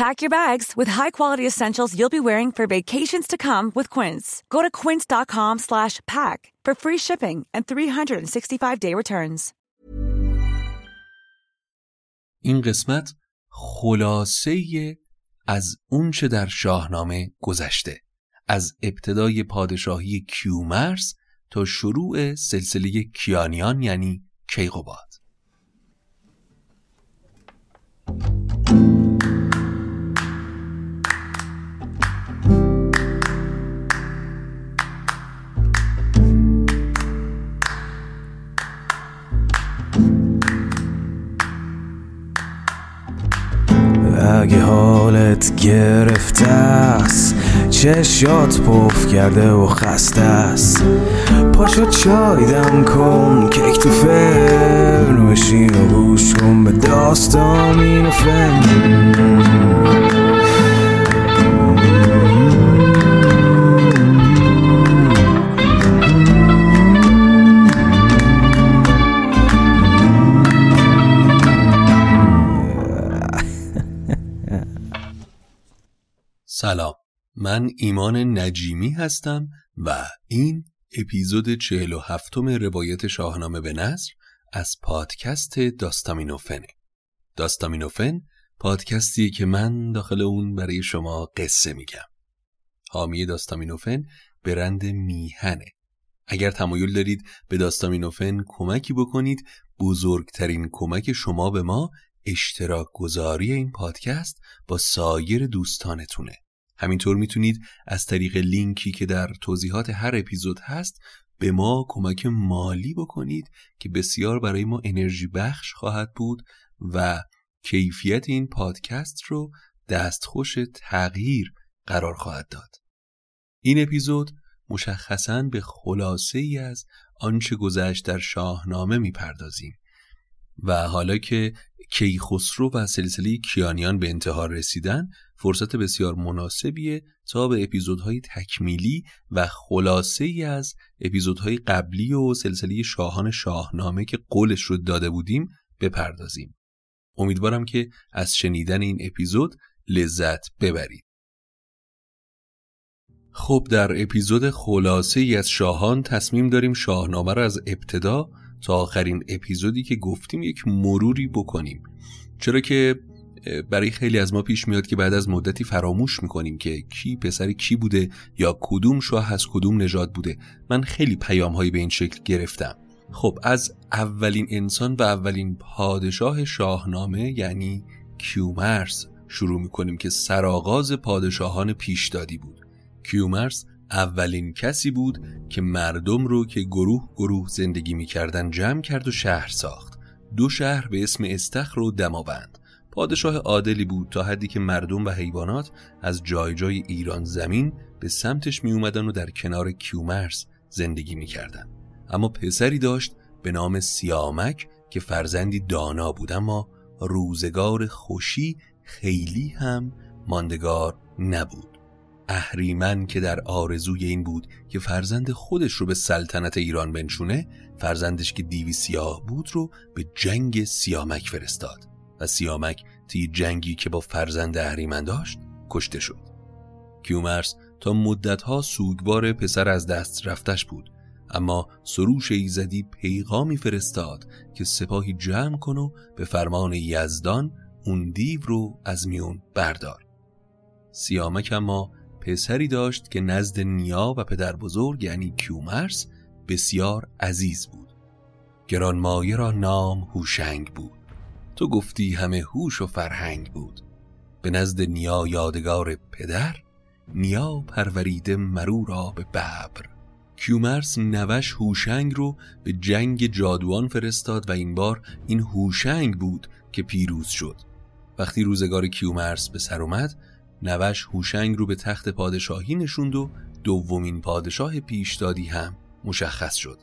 Pack your bags with high-quality essentials you'll be wearing for vacations to come with Quince. Go to quince.com slash pack for free shipping and 365-day returns. این قسمت خلاصه از اونچه در شاهنامه گذشته از ابتدای پادشاهی کیومرس تا شروع سلسله کیانیان یعنی کیقوباد اگه حالت گرفته است چشات پف کرده و خسته است. پاشو چای دم کن کیک تو فرن بشین و گوش کن به داستان و فن. سلام. من ایمان نجیمی هستم و این اپیزود چهل و هفتم روایت شاهنامه به نصر از پادکست داستامینوفنه داستامینوفن پادکستی که من داخل اون برای شما قصه میگم. حامی داستامینوفن برند میهنه. اگر تمایل دارید به داستامینوفن کمکی بکنید بزرگترین کمک شما به ما اشتراک گذاری این پادکست با سایر دوستانتونه. همینطور می‌تونید از طریق لینکی که در توضیحات هر اپیزود هست به ما کمک مالی بکنید که بسیار برای ما انرژی بخش خواهد بود و کیفیت این پادکست رو دستخوش تغییر قرار خواهد داد. این اپیزود مشخصا به خلاصه ای از آنچه گذشت در شاهنامه می‌پردازیم و حالا که کیخسرو و سلسله کیانیان به انتها رسیدن فرصت بسیار مناسبیه تا به اپیزودهای تکمیلی و خلاصه ای از اپیزودهای قبلی و سلسله شاهان شاهنامه که قولش رو داده بودیم بپردازیم. امیدوارم که از شنیدن این اپیزود لذت ببرید. خب در اپیزود خلاصه ای از شاهان تصمیم داریم شاهنامه را از ابتدا تا آخرین اپیزودی که گفتیم یک مروری بکنیم. چرا که برای خیلی از ما پیش میاد که بعد از مدتی فراموش می‌کنیم که کی پسر کی بوده یا کدوم شاه از کدوم نژاد بوده. من خیلی پیام هایی به این شکل گرفتم. خب از اولین انسان و اولین پادشاه شاهنامه یعنی کیومرس شروع می‌کنیم که سرآغاز پادشاهان پیشدادی بود. کیومرس اولین کسی بود که مردم رو که گروه گروه زندگی می‌کردن جمع کرد و شهر ساخت. دو شهر به اسم استخر و دماوند. پادشاه عادلی بود تا حدی که مردم و حیوانات از جای جای ایران زمین به سمتش می اومدن و در کنار کیومرس زندگی می کردن. اما پسری داشت به نام سیامک که فرزندی دانا بود. اما روزگار خوشی خیلی هم ماندگار نبود. اهریمن که در آرزوی این بود که فرزند خودش رو به سلطنت ایران بنشونه فرزندش که دیوی سیاه بود رو به جنگ سیامک فرستاد. و سیامک طی جنگی که با فرزند اهریمن داشت کشته شد. کیومرس تا مدتها سوگوار پسر از دست رفتش بود اما سروش ایزدی پیغامی فرستاد که سپاهی جمع کن و به فرمان یزدان اون دیو رو از میون بردار. سیامک اما پسری داشت که نزد نیا و پدر بزرگ یعنی کیومرس بسیار عزیز بود. گرانمایه را نام هوشنگ بود. تو گفتی همه هوش و فرهنگ بود. به نزد نیا یادگار پدر نیا پروریده مرو را به ببر. کیومرس نوش هوشنگ رو به جنگ جادوان فرستاد و این بار این هوشنگ بود که پیروز شد. وقتی روزگار کیومرس به سر اومد نوش هوشنگ رو به تخت پادشاهی نشوند و دومین پادشاه پیشدادی هم مشخص شد.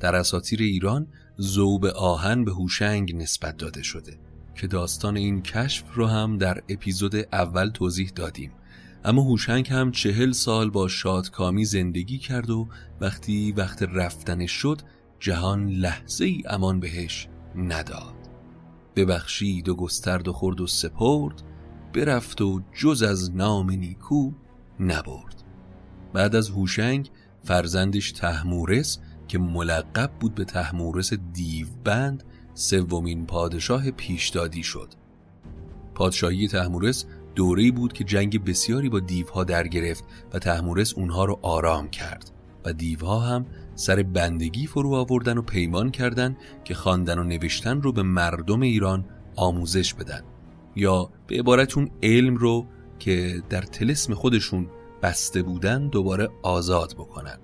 در اساطیر ایران زوب آهن به هوشنگ نسبت داده شده که داستان این کشف رو هم در اپیزود اول توضیح دادیم. اما هوشنگ هم چهل سال با شادکامی زندگی کرد و وقتی وقت رفتنش شد جهان لحظه ای امان بهش نداد. ببخشید و گسترد و خورد و سپرد برفت و جز از نام نیکو نبرد. بعد از هوشنگ فرزندش تحمورس که ملقب بود به تحمورس دیوبند سومین پادشاه پیشدادی شد. پادشاهی تحمورس دوره‌ای بود که جنگ بسیاری با دیوها در گرفت و تحمورس اونها رو آرام کرد و دیوها هم سر بندگی فرو آوردن و پیمان کردن که خواندن و نوشتن رو به مردم ایران آموزش بدن یا به عبارت اون علم رو که در تلسم خودشون بسته بودن دوباره آزاد بکنن.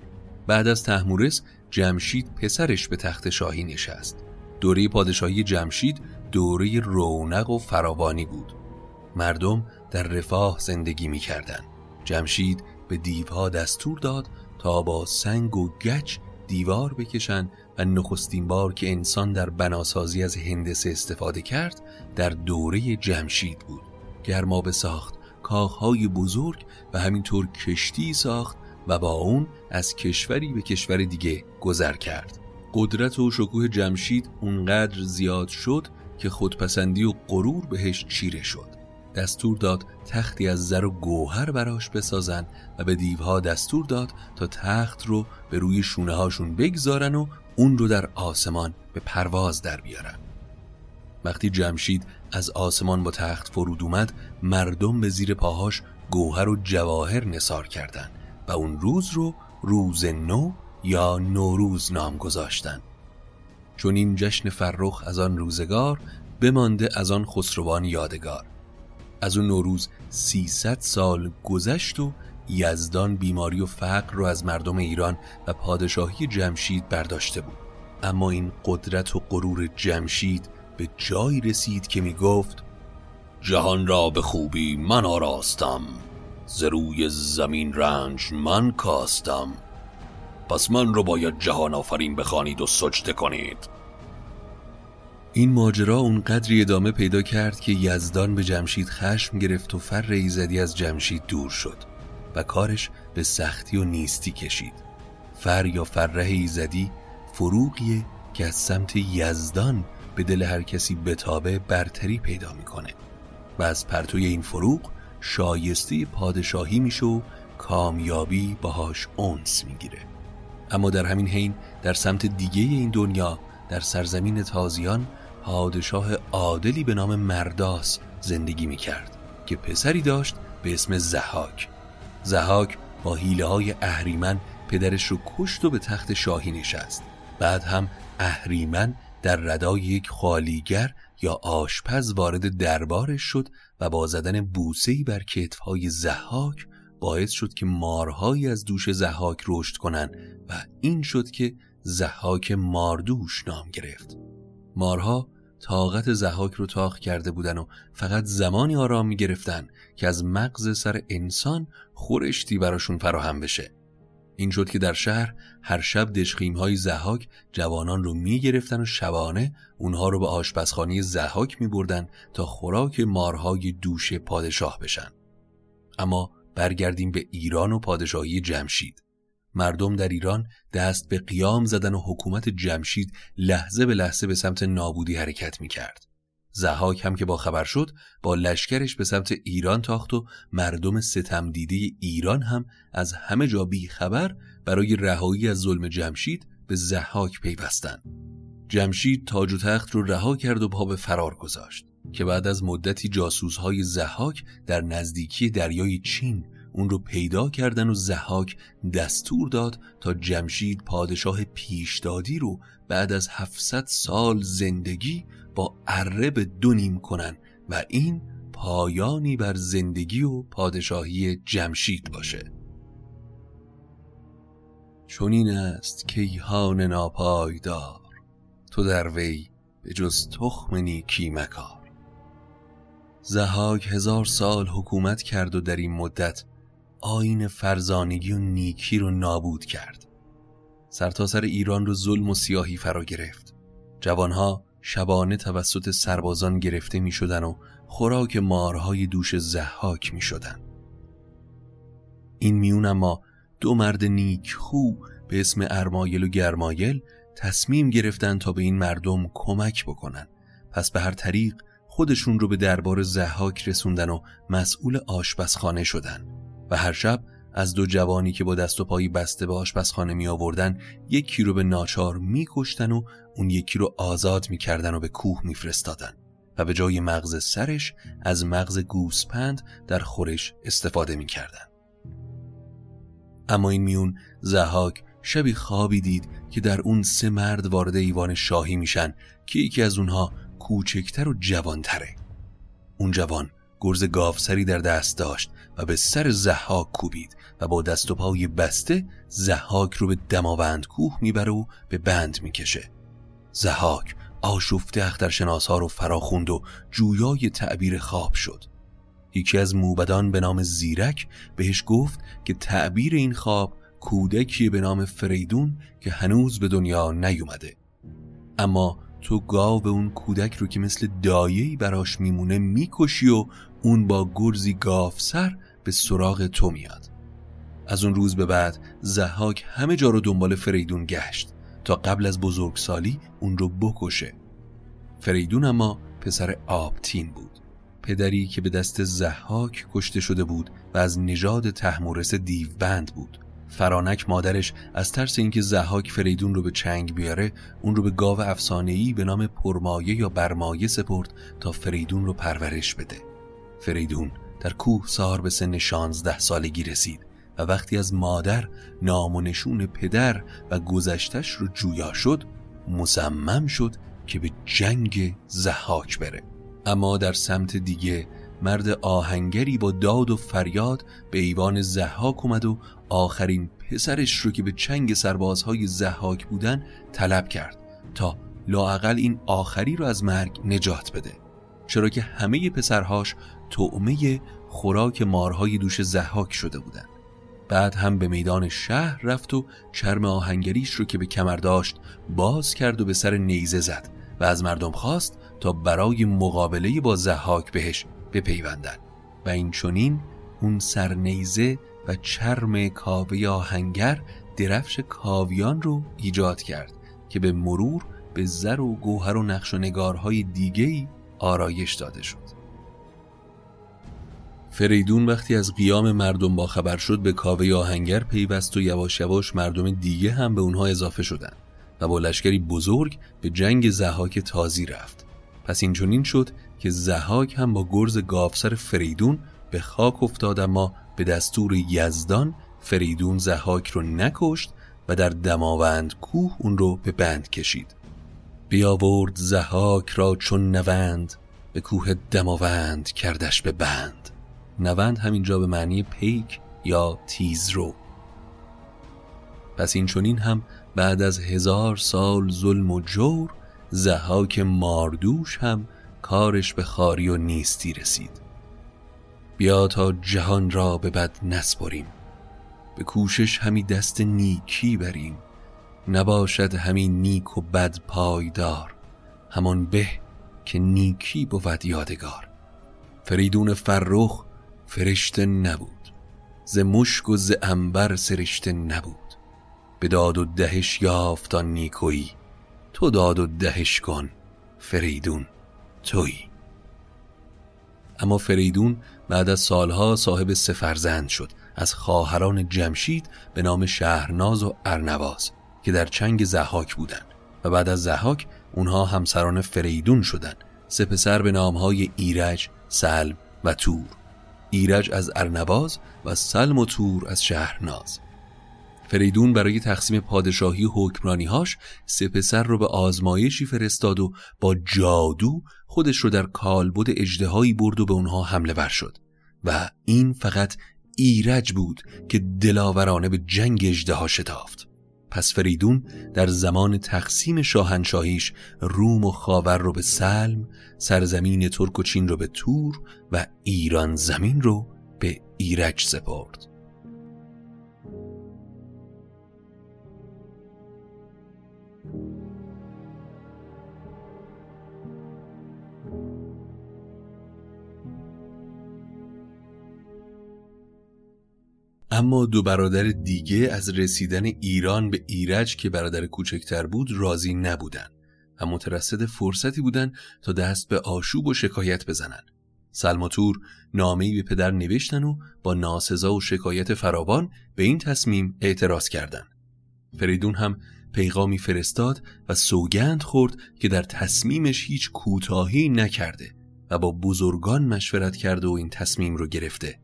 بعد از تحمورس جمشید پسرش به تخت شاهی نشست. دوره پادشاهی جمشید دوره رونق و فراوانی بود. مردم در رفاه زندگی می کردن. جمشید به دیوها دستور داد تا با سنگ و گچ دیوار بکشن و نخستین بار که انسان در بناسازی از هندسه استفاده کرد در دوره جمشید بود. گرمابه ساخت کاخهای بزرگ و همینطور کشتی ساخت و با اون از کشوری به کشور دیگه گذر کرد. قدرت و شکوه جمشید اونقدر زیاد شد که خودپسندی و غرور بهش چیره شد. دستور داد تختی از زر و گوهر براش بسازن و به دیوها دستور داد تا تخت رو به روی شونه هاشون بگذارن و اون رو در آسمان به پرواز در بیارن. وقتی جمشید از آسمان با تخت فرود اومد مردم به زیر پاهاش گوهر و جواهر نصار کردند و اون روز رو روز نو یا نوروز نام گذاشتن. چون این جشن فرخ از آن روزگار بمانده از آن خسروان یادگار. از اون نوروز 300 سال گذشت و یزدان بیماری و فقر رو از مردم ایران و پادشاهی جمشید برداشته بود. اما این قدرت و غرور جمشید به جایی رسید که می گفت جهان را به خوبی من آراستم. ز روی زمین رنج من کاستم. پس من رو باید جهان آفرین بخوانید و سجده کنید. این ماجرا اونقدری ادامه پیدا کرد که یزدان به جمشید خشم گرفت و فر ایزدی از جمشید دور شد و کارش به سختی و نیستی کشید. فر یا فره ایزدی فروغیه که از سمت یزدان به دل هر کسی بتابه برتری پیدا می‌کنه و از پرتوی این فروغ شایسته پادشاهی میشه و کامیابی باهاش اونس می‌گیره. اما در همین حین در سمت دیگه این دنیا در سرزمین تازیان پادشاه عادلی به نام مرداس زندگی می کرد که پسری داشت به اسم زهاک زهاک با حیله های اهریمن پدرش رو کشت و به تخت شاهی نشست. بعد هم اهریمن در ردای یک خالیگر یا آشپز وارد دربارش شد و با زدن بوسهی بر کتفهای زهاک باعث شد که مارهایی از دوش زهاک رشد کنند و این شد که زهاک ماردوش نام گرفت. مارها طاقت زهاک رو تاخ کرده بودن و فقط زمانی آرام می گرفتن که از مغز سر انسان خورشتی براشون فراهم بشه. این شد که در شهر هر شب دشخیم های زهاک جوانان رو می گرفتن و شبانه اونها رو به آشپزخانه زهاک می بردن تا خوراک مارهای دوش پادشاه بشن اما برگردیم به ایران و پادشاهی جمشید مردم در ایران دست به قیام زدن و حکومت جمشید لحظه به لحظه به سمت نابودی حرکت می کرد. زهاک هم که با خبر شد با لشکرش به سمت ایران تاخت و مردم ستم دیده ایران هم از همه جا بی خبر برای رهایی از ظلم جمشید به زهاک پیوستند. جمشید تاج و تخت رو رها کرد و پا به فرار گذاشت که بعد از مدتی جاسوسهای زهاک در نزدیکی دریای چین اون رو پیدا کردن و زهاک دستور داد تا جمشید پادشاه پیشدادی رو بعد از 700 سال زندگی با اره به دو نیم کنن و این پایانی بر زندگی و پادشاهی جمشید باشه. چون است کیهان ناپایدار تو در وی به جز تخم نیکی مکار. زهاک هزار سال حکومت کرد و در این مدت آین فرزانگی و نیکی رو نابود کرد. سرتاسر سر ایران رو ظلم و سیاهی فرا گرفت. جوانها شبانه توسط سربازان گرفته می شدن و خوراک مارهای دوش زحاک می شدن. این میون اما دو مرد نیک خو به اسم ارمایل و گرمایل تصمیم گرفتن تا به این مردم کمک بکنن پس به هر طریق خودشون رو به دربار زحاک رسوندن و مسئول آشپزخانه شدن و هر شب از دو جوانی که با دست و پایی بسته به آشپزخانه می آوردن یکی رو به ناچار می کشتن و اون یکی رو آزاد می کردن و به کوه می فرستادن و به جای مغز سرش از مغز گوسپند در خورش استفاده می کردن. اما این میون زهاک شبی خوابی دید که در اون سه مرد وارد ایوان شاهی میشن که یکی از اونها کوچکتر و جوانتره اون جوان گرز گافسری در دست داشت و به سر زحاک کوبید و با دست و پای بسته زحاک رو به دماوند کوه می‌بره و به بند می‌کشه. زحاک آشفته اخترشناس ها رو فراخوند و جویای تعبیر خواب شد. یکی از موبدان به نام زیرک بهش گفت که تعبیر این خواب کودکی به نام فریدون که هنوز به دنیا نیومده. اما تو گاو اون کودک رو که مثل دایهی براش میمونه می‌کشی و اون با گرزی گاف سر به سراغ تو میاد. از اون روز به بعد زحاک همه جا رو دنبال فریدون گشت تا قبل از بزرگسالی اون رو بکشه. فریدون اما پسر آبتین بود. پدری که به دست زحاک کشته شده بود و از نژاد تحمورس دیوبند بود. فرانک مادرش از ترس اینکه زحاک فریدون رو به چنگ بیاره اون رو به گاو افسانه‌ای به نام پرمایه یا برمایه سپرد تا فریدون رو پرورش بده. فریدون در کوه سار به سن شانزده سالگی رسید. و وقتی از مادر نام و نشون پدر و گذشتش رو جویا شد مصمم شد که به جنگ زحاک بره. اما در سمت دیگه مرد آهنگری با داد و فریاد به ایوان زحاک اومد و آخرین پسرش رو که به چنگ سربازهای زحاک بودن طلب کرد تا لاعقل این آخری رو از مرگ نجات بده. چرا که همه پسرهاش تعمه خوراک مارهای دوش زحاک شده بودن. بعد هم به میدان شهر رفت و چرم آهنگریش رو که به کمر داشت باز کرد و به سر نیزه زد و از مردم خواست تا برای مقابله با زحاک بهش بپیوندن. و این چونین اون سرنیزه و چرم کاوه آهنگر درفش کاویان رو ایجاد کرد که به مرور به زر و گوهر و نقش و نگارهای دیگهی آرایش داده شد. فریدون وقتی از قیام مردم با خبر شد به کاوه آهنگر پیوست و یواش یواش مردم دیگه هم به اونها اضافه شدند و با لشکری بزرگ به جنگ زهاک تازی رفت. پس این چنین شد که زهاک هم با گرز گافسر فریدون به خاک افتاد اما به دستور یزدان فریدون زهاک رو نکشت و در دماوند کوه اون رو به بند کشید. بیاورد زهاک را چون نوند به کوه دماوند کردش به بند. نوند همینجا به معنی پیک یا تیزرو پس این چونین هم بعد از هزار سال ظلم و جور زهاک ماردوش هم کارش به خاری و نیستی رسید. بیا تا جهان را به بد نسپریم. به کوشش همی دست نیکی بریم. نباشد همین نیک و بد پایدار. همان به که نیکی بود یادگار. فریدون فرخ فرشته نبود. ز مشک و ز انبر سرشته نبود. به داد و دهش یافتان نیکویی. تو داد و دهش کن فریدون تویی. اما فریدون بعد از سالها صاحب سفرزند شد. از خواهران جمشید به نام شهرناز و ارنواز که در چنگ زحاک بودند. و بعد از زحاک اونها همسران فریدون شدند. سه پسر به نامهای ایرج، سلم و تور. ایرج از ارنواز و سلم و تور از شهرناز. فریدون برای تقسیم پادشاهی حکمرانیهاش سه پسر رو به آزمایشی فرستاد و با جادو خودش رو در کالبد اجدهایی برد و به اونها حمله ور شد. و این فقط ایرج بود که دلاورانه به جنگ اجده شتافت. پس فریدون در زمان تقسیم شاهنشاهیش روم و خاور رو به سلم سرزمین ترک و چین رو به تور و ایران زمین رو به ایرج سپرد. اما دو برادر دیگه از رسیدن ایران به ایرج که برادر کوچکتر بود راضی نبودن و مترصد فرصتی بودن تا دست به آشوب و شکایت بزنن سلماتور نامه‌ای به پدر نوشتن و با ناسزا و شکایت فراوان به این تصمیم اعتراض کردند. فریدون هم پیغامی فرستاد و سوگند خورد که در تصمیمش هیچ کوتاهی نکرده و با بزرگان مشورت کرده و این تصمیم رو گرفته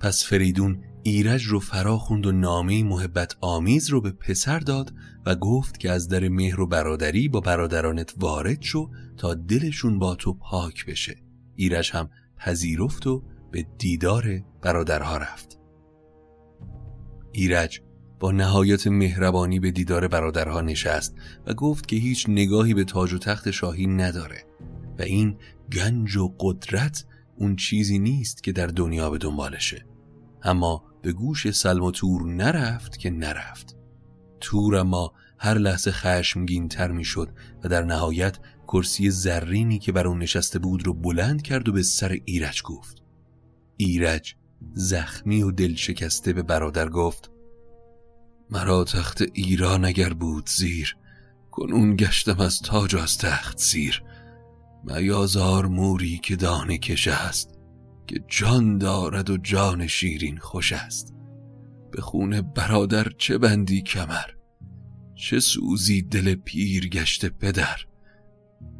پس فریدون ایرج رو فرا خوند و نامه محبت آمیز رو به پسر داد و گفت که از در مهر و برادری با برادرانت وارد شو تا دلشون با تو پاک بشه. ایرج هم پذیرفت و به دیدار برادرها رفت. ایرج با نهایت مهربانی به دیدار برادرها نشست و گفت که هیچ نگاهی به تاج و تخت شاهی نداره و این گنج و قدرت اون چیزی نیست که در دنیا به دنبالشه. اما به گوش سلم و تور نرفت که نرفت. تور اما هر لحظه خشمگین تر می شد و در نهایت کرسی زرینی که بر اون نشسته بود رو بلند کرد و به سر ایرج گفت. ایرج زخمی و دل شکسته به برادر گفت مرا تخت ایران اگر بود زیر کنون گشتم از تاج و از تخت زیر. میازار موری که دانه کش است که جان دارد و جان شیرین خوش است. به خون برادر چه بندی کمر؟ چه سوزی دل پیر گشته پدر؟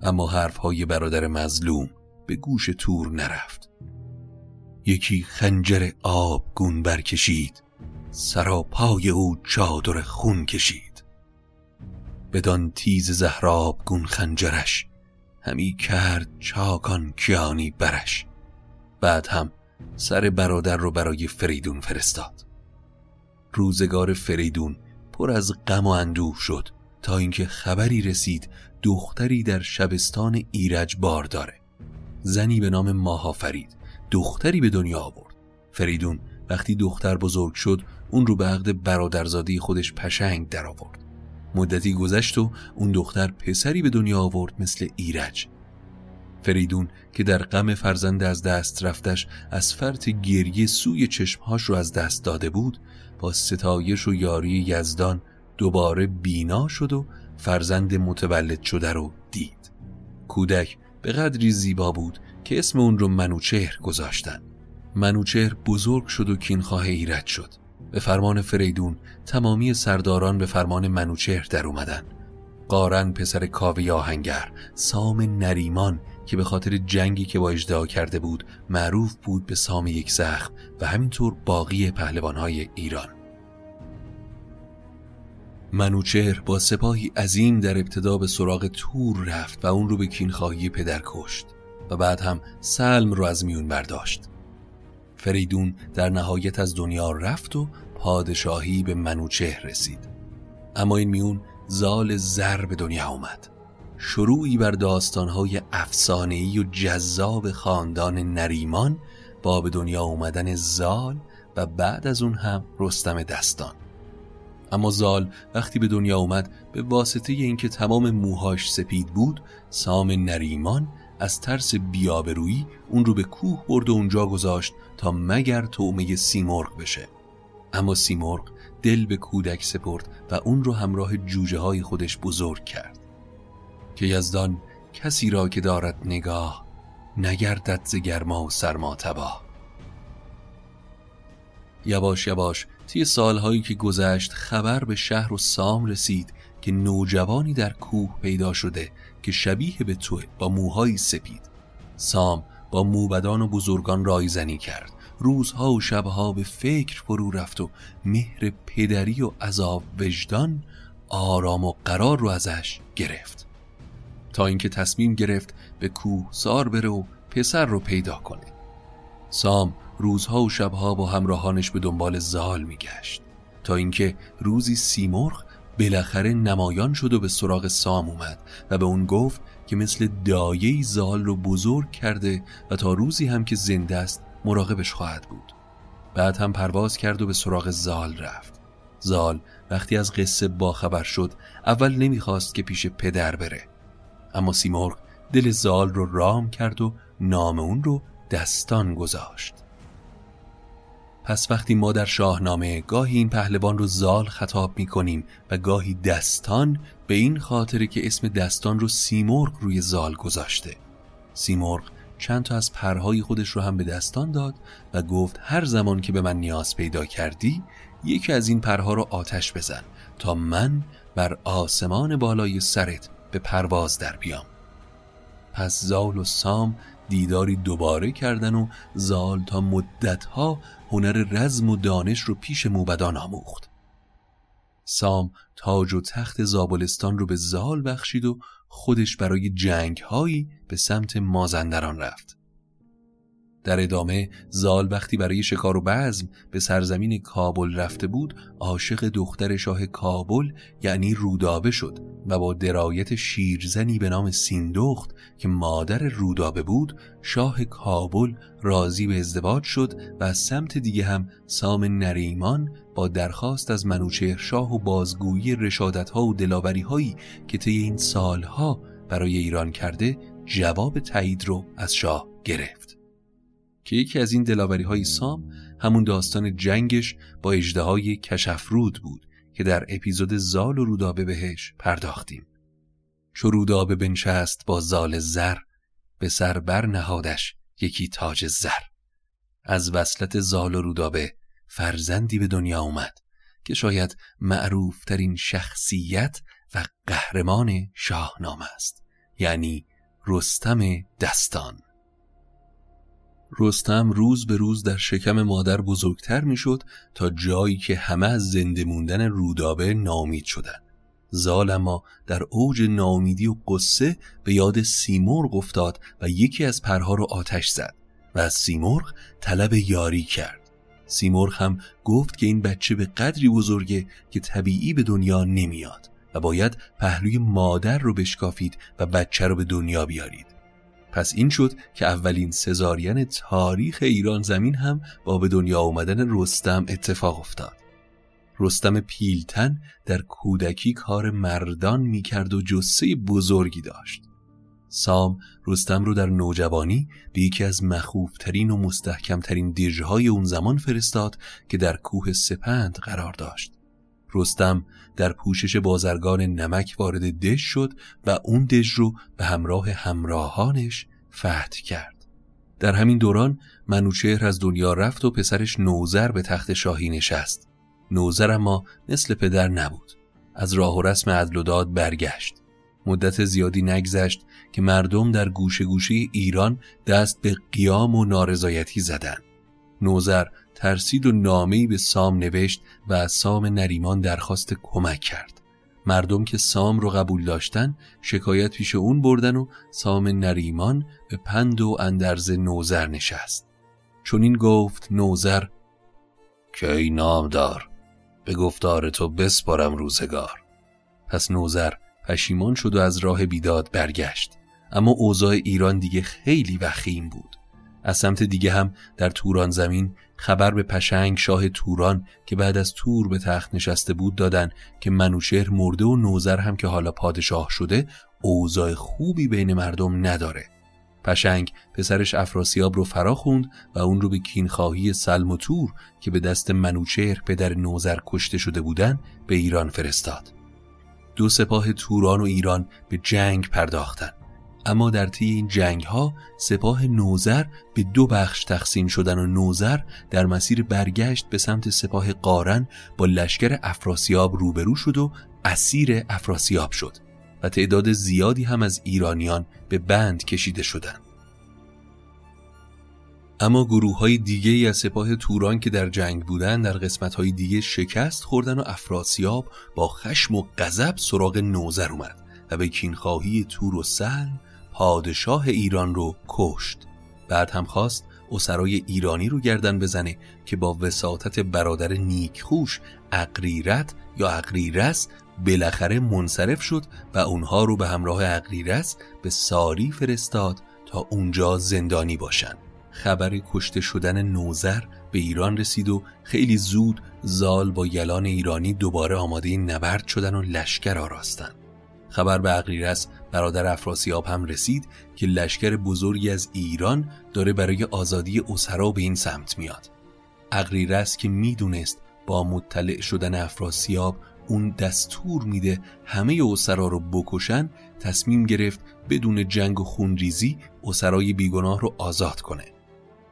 اما حرفهای برادر مظلوم به گوش تور نرفت. یکی خنجر آب گون برکشید سراپای او چادر خون کشید. بدان تیز زهراب گون خنجرش همی کرد چاکان کیانی برش. بعد هم سر برادر رو برای فریدون فرستاد. روزگار فریدون پر از غم و اندوه شد تا اینکه خبری رسید دختری در شبستان ایرج بار داره. زنی به نام ماها فرید دختری به دنیا آورد. فریدون وقتی دختر بزرگ شد اون رو به عقد برادرزادی خودش پشنگ در آورد مدتی گذشت و اون دختر پسری به دنیا آورد مثل ایرج. فریدون که در غم فرزند از دست رفتش از فرط گریه سوی چشمهاش رو از دست داده بود با ستایش و یاری یزدان دوباره بینا شد و فرزند متولد شده رو دید. کودک به قدری زیبا بود که اسم اون رو منوچهر گذاشتن. منوچهر بزرگ شد و کینخواه ایرد شد. به فرمان فریدون تمامی سرداران به فرمان منوچهر در اومدن. قارن پسر کاوی آهنگر سام نریمان که به خاطر جنگی که با اجدها کرده بود معروف بود به سام یک زخم و همینطور باقی پهلوانهای ایران. منوچهر با سپاهی عظیم در ابتدا به سراغ تور رفت و اون رو به کینخواهی پدر کشت و بعد هم سلم رو از میون برداشت. فریدون در نهایت از دنیا رفت و پادشاهی به منوچهر رسید. اما این میون زال زر به دنیا اومد شروعی بر داستانهای افسانه‌ای و جذاب خاندان نریمان با به دنیا اومدن زال و بعد از اون هم رستم دستان. اما زال وقتی به دنیا اومد به واسطه اینکه تمام موهاش سپید بود سام نریمان از ترس بیابرویی اون رو به کوه برد و اونجا گذاشت تا مگر تومه سیمرغ بشه. اما سیمرغ دل به کودک سپرد و اون رو همراه جوجه های خودش بزرگ کرد. که یزدان کسی را که دارد نگاه نگردد ز گرما و سرما تباه. یواش یواش طی سالهایی که گذشت خبر به شهر و سام رسید که نوجوانی در کوه پیدا شده که شبیه به توه با موهایی سپید. سام با موبدان و بزرگان رایزنی کرد. روزها و شبها به فکر فرو رفت و مهر پدری و عذاب وجدان آرام و قرار رو ازش گرفت. تا اینکه تصمیم گرفت به کوه سار بره و پسر رو پیدا کنه. سام روزها و شبها با همراهانش به دنبال زال میگشت. تا اینکه روزی سیمرغ بالاخره نمایان شد و به سراغ سام اومد و به اون گفت که مثل دایه زال رو بزرگ کرده و تا روزی هم که زنده است مراقبش خواهد بود. بعد هم پرواز کرد و به سراغ زال رفت. زال وقتی از قصه باخبر شد اول نمی‌خواست که پیش پدر بره. اما سیمرغ دل زال رو رام کرد و نام اون رو دستان گذاشت. پس وقتی ما در شاهنامه گاهی این پهلوان رو زال خطاب می کنیم و گاهی دستان به این خاطره که اسم دستان رو سیمرغ روی زال گذاشته. سیمرغ چند تا از پرهای خودش رو هم به دستان داد و گفت هر زمان که به من نیاز پیدا کردی یکی از این پرها رو آتش بزن تا من بر آسمان بالای سرت به پرواز در بیام. پس زال و سام دیداری دوباره کردن و زال تا مدتها هنر رزم و دانش رو پیش موبدان آموخت. سام تاج و تخت زابلستان رو به زال بخشید و خودش برای جنگ هایی به سمت مازندران رفت. در ادامه زال وقتی برای شکار و بزم به سرزمین کابل رفته بود عاشق دختر شاه کابل یعنی رودابه شد و با درایت شیرزنی به نام سیندخت که مادر رودابه بود شاه کابل راضی به ازدواج شد و از سمت دیگه هم سام نریمان با درخواست از منوچهر شاه و بازگویی رشادت ها و دلاوری هایی که طی این سالها برای ایران کرده جواب تایید رو از شاه گرفت. که یکی از این دلاوری های سام همون داستان جنگش با اجده کشفرود بود که در اپیزود زال و رودابه بهش پرداختیم. چو رودابه بنشست با زال زر به سر بر نهادش یکی تاج زر. از وصلت زال و رودابه فرزندی به دنیا اومد که شاید معروف ترین شخصیت و قهرمان شاهنامه است یعنی رستم دستان. رستم روز به روز در شکم مادر بزرگتر می‌شد تا جایی که همه از زنده موندن رودابه نامید شدند. زال اما در اوج نامیدی و قصه به یاد سیمرغ افتاد و یکی از پرها رو آتش زد و از سیمرغ طلب یاری کرد. سیمرغ هم گفت که این بچه به قدری بزرگه که طبیعی به دنیا نمیاد و باید پهلوی مادر رو بشکافید و بچه رو به دنیا بیارید. پس این شد که اولین سزارین تاریخ ایران زمین هم با به دنیا آمدن رستم اتفاق افتاد. رستم پیلتن در کودکی کار مردان می‌کرد و جسه بزرگی داشت. سام رستم رو در نوجوانی به یکی از مخوفترین و مستحکمترین دژهای اون زمان فرستاد که در کوه سپند قرار داشت. رستم در پوشش بازرگان نمک وارد دژ شد و اون دژ رو به همراه همراهانش فتح کرد. در همین دوران منوچهر از دنیا رفت و پسرش نوزر به تخت شاهی نشست. نوزر اما مثل پدر نبود. از راه و رسم عدل و داد برگشت. مدت زیادی نگذشت که مردم در گوشه گوشه ایران دست به قیام و نارضایتی زدند. نوزر ترسید و نامه‌ای به سام نوشت و از سام نریمان درخواست کمک کرد. مردم که سام رو قبول داشتن شکایت پیش اون بردن و سام نریمان به پند و اندرز نوزر نشست. چون این گفت نوزر که ای نامدار؟ به گفتار تو بسپارم روزگار. پس نوزر پشیمان شد و از راه بیداد برگشت. اما اوضاع ایران دیگه خیلی وخیم بود. از سمت دیگه هم در توران زمین خبر به پشنگ شاه توران که بعد از تور به تخت نشسته بود دادن که منوشهر مرده و نوزر هم که حالا پادشاه شده اوضاع خوبی بین مردم نداره پشنگ پسرش افراسیاب رو فرا خوند و اون رو به کینخواهی سلم و تور که به دست منوچهر پدر نوزر کشته شده بودن به ایران فرستاد. دو سپاه توران و ایران به جنگ پرداختند. اما در طی این جنگ ها سپاه نوزر به دو بخش تقسیم شدن و نوزر در مسیر برگشت به سمت سپاه قارن با لشکر افراسیاب روبرو شد و اسیر افراسیاب شد و تعداد زیادی هم از ایرانیان به بند کشیده شدند. اما گروه های دیگه ای از سپاه توران که در جنگ بودند در قسمت های دیگه شکست خوردن و افراسیاب با خشم و غضب سراغ نوزر اومد و به کینخواهی تور و سلم پادشاه ایران رو کشت. بعد هم خواست اسرای ایرانی رو گردن بزنه که با وساطت برادر نیکخوش اقریرت یا اقریرس بالاخره منصرف شد و اونها رو به همراه اقریرس به ساری فرستاد تا اونجا زندانی باشن. خبر کشته شدن نوزر به ایران رسید و خیلی زود زال با یلان ایرانی دوباره آماده نبرد شدن و لشکر آراستن. خبر به اقریرس برادر افراسیاب هم رسید که لشکر بزرگی از ایران داره برای آزادی اسرا به این سمت میاد. اقریرس که می‌دونست با مطلع شدن افراسیاب اون دستور میده همه اسرا رو بکشن تصمیم گرفت بدون جنگ و خونریزی اسرای بیگناه رو آزاد کنه.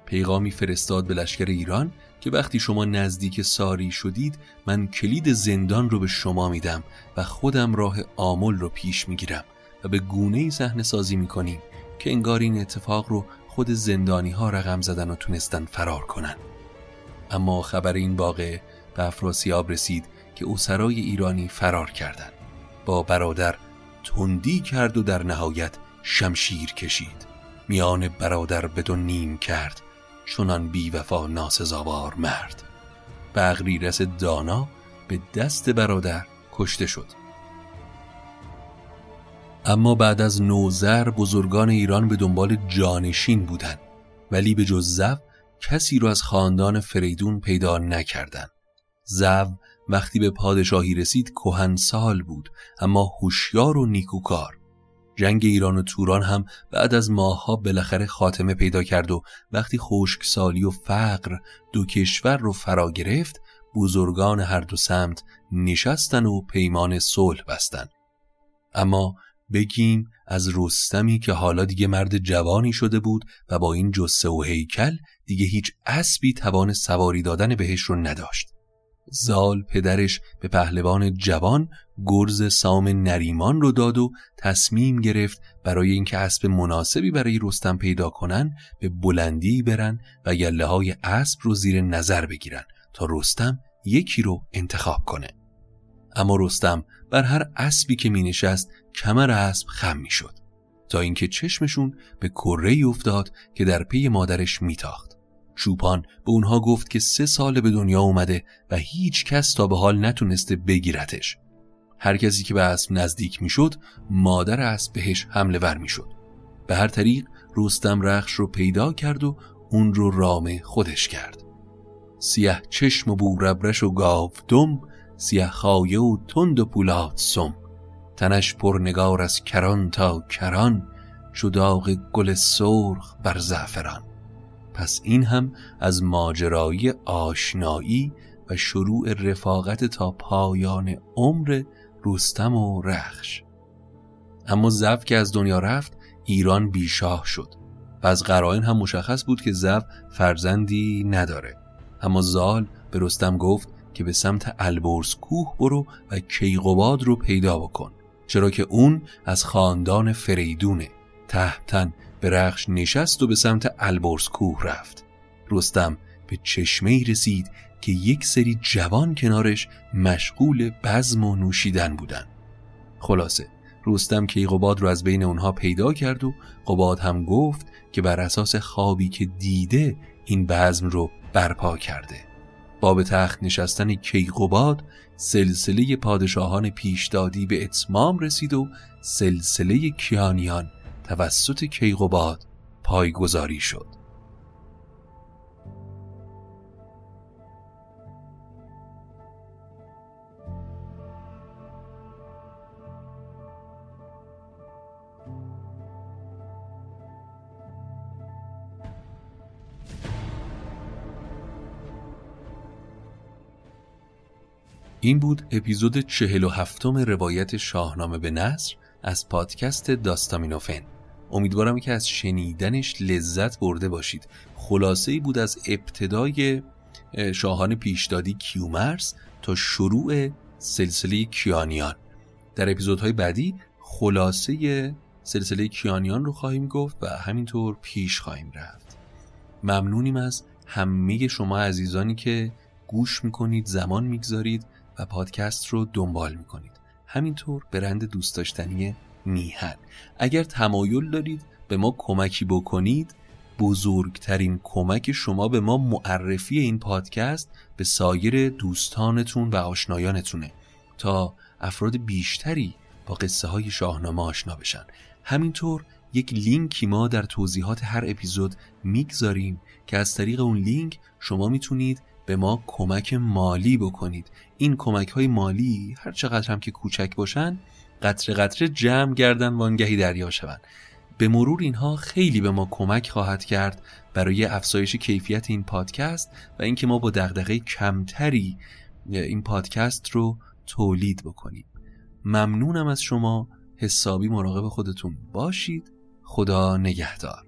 پیغامی فرستاد به لشکر ایران که وقتی شما نزدیک ساری شدید من کلید زندان رو به شما میدم و خودم راه آمل رو پیش می‌گیرم. و به گونه صحنه سازی می‌کنیم که انگار این اتفاق رو خود زندانی ها رقم زدن و تونستن فرار کنن. اما خبر این واقعه به افراسیاب رسید که اوسرای ایرانی فرار کردند. با برادر تندی کرد و در نهایت شمشیر کشید. میان برادر بدون نیم کرد چونان بی وفا ناسزاوار مرد. بغریرس دانا به دست برادر کشته شد. اما بعد از نوزر بزرگان ایران به دنبال جانشین بودند. ولی به جز زو کسی رو از خاندان فریدون پیدا نکردند. زو وقتی به پادشاهی رسید سال بود اما هوشیار و نیکوکار. جنگ ایران و توران هم بعد از ماهها بالاخره خاتمه پیدا کرد و وقتی خشکسالی و فقر دو کشور رو فرا گرفت بزرگان هر دو سمت نشستن و پیمان صلح بستن. اما بگیم از رستمی که حالا دیگه مرد جوانی شده بود و با این جسه و هیکل دیگه هیچ اسبی توان سواری دادن بهش رو نداشت. زال پدرش به پهلوان جوان گرز سام نریمان رو داد و تصمیم گرفت برای اینکه اسب مناسبی برای رستم پیدا کنن به بلندی برن و گله های اسب رو زیر نظر بگیرن تا رستم یکی رو انتخاب کنه. اما رستم بر هر اسبی که می نشست کمر اسب خم می شد تا اینکه چشمشون به کره افتاد که در پی مادرش میتاخت. چوپان به اونها گفت که سه سال به دنیا اومده و هیچ کس تا به حال نتونسته بگیرتش. هر کسی که به اسب نزدیک می‌شد مادر اسب بهش حمله ور می‌شد. به هر طریق رستم رخش رو پیدا کرد و اون رو رام خودش کرد. سیه چشم و بوربرش و گاو دم سیه خایه و تند و پولاد سم. تنش پر نگار از کران تا کران چو داغ گل سرخ بر زعفران. پس این هم از ماجرایی آشنایی و شروع رفاقت تا پایان عمر رستم و رخش. اما زف که از دنیا رفت ایران بیشاه شد و از قرائن هم مشخص بود که زف فرزندی نداره. اما زال به رستم گفت که به سمت البرز کوه برو و کیقوباد رو پیدا بکن. چرا که اون از خاندان فریدونه. تحتن به رخش نشست و به سمت البرز کوه رفت. رستم به چشمه رسید که یک سری جوان کنارش مشغول بزم و نوشیدن بودن. خلاصه رستم کیقوباد رو از بین اونها پیدا کرد و قباد هم گفت که بر اساس خوابی که دیده این بزم رو برپا کرده. با به تخت نشستن کیقوباد سلسله پادشاهان پیشدادی به اتمام رسید و سلسله کیانیان توسط کیقوباد پایگذاری شد. این بود اپیزود چهل و هفتم روایت شاهنامه به نصر از پادکست داستامینوفن. امیدوارم که از شنیدنش لذت برده باشید. خلاصه ای بود از ابتدای شاهان پیشدادی کیومرس تا شروع سلسله کیانیان. در اپیزودهای بعدی خلاصه سلسله کیانیان رو خواهیم گفت و همینطور پیش خواهیم رفت. ممنونیم از همه شما عزیزانی که گوش می‌کنید زمان می‌گذارید و پادکست رو دنبال می‌کنید. همینطور برند دوست داشتنی میهن. اگر تمایل دارید به ما کمکی بکنید بزرگترین کمک شما به ما معرفی این پادکست به سایر دوستانتون و آشنایانتونه تا افراد بیشتری با قصه های شاهنامه آشنا بشن. همینطور یک لینکی ما در توضیحات هر اپیزود می‌گذاریم که از طریق اون لینک شما می‌تونید به ما کمک مالی بکنید. این کمک های مالی هر چقدر هم که کوچک باشن قطره قطره جمع گردن وانگهی دریا شوند. به مرور اینها خیلی به ما کمک خواهد کرد برای افزایش کیفیت این پادکست و اینکه ما با دغدغه کمتری این پادکست رو تولید بکنیم. ممنونم از شما. حسابی مراقب خودتون باشید. خدا نگهدار.